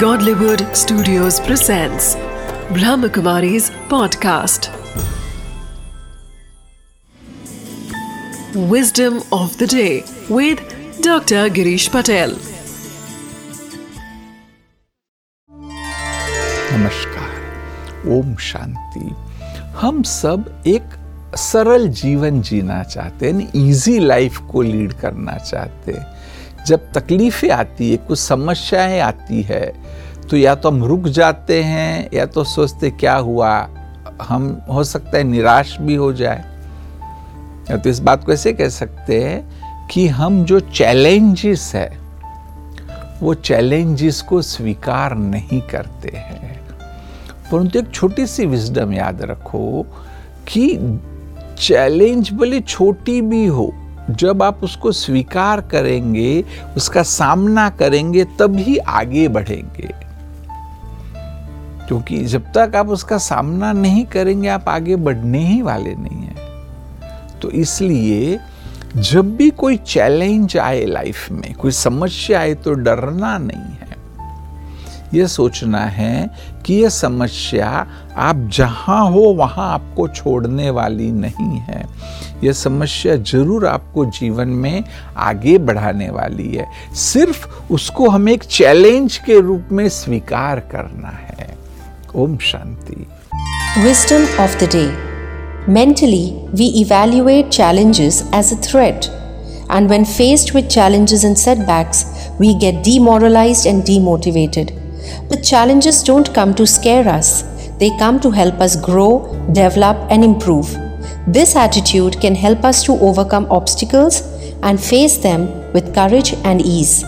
Godlywood Studios presents Brahmakumari's podcast. Wisdom of the day with Dr. Girish Patel. नमस्कार ओम शांति हम सब एक सरल जीवन जीना चाहते हैं इजी लाइफ को लीड करना चाहते हैं जब तकलीफें आती है कुछ समस्याएँ आती है तो या तो हम रुक जाते हैं, या तो सोचते क्या हुआ, हम हो सकता है निराश भी हो जाए। या तो इस बात को ऐसे कह सकते हैं कि हम जो चैलेंजेस है, वो चैलेंजेस को स्वीकार नहीं करते हैं। परंतु एक छोटी सी विजडम याद रखो कि चैलेंज भले छोटी भी हो, जब आप उसको स्वीकार करेंगे, उसका सामना करेंगे तभी आगे बढ़ेंगे। क्योंकि जब तक आप उसका सामना नहीं करेंगे, आप आगे बढ़ने ही वाले नहीं हैं। तो इसलिए जब भी कोई चैलेंज आए लाइफ में, कोई समस्या आए तो डरना नहीं है। यह सोचना है कि यह समस्या आप जहाँ हो, वहाँ आपको छोड़ने वाली नहीं है। यह समस्या ज़रूर आपको जीवन में आगे बढ़ाने वाली है। सिर्फ़ उसको हमें एक चैलेंज के रूप में स्वीकार करना है। Om Shanti. Wisdom of the day. Mentally, we evaluate challenges as a threat. And when faced with challenges and setbacks, we get demoralized and demotivated. But challenges don't come to scare us, they come to help us grow, develop, and improve. This attitude can help us to overcome obstacles and face them with courage and ease.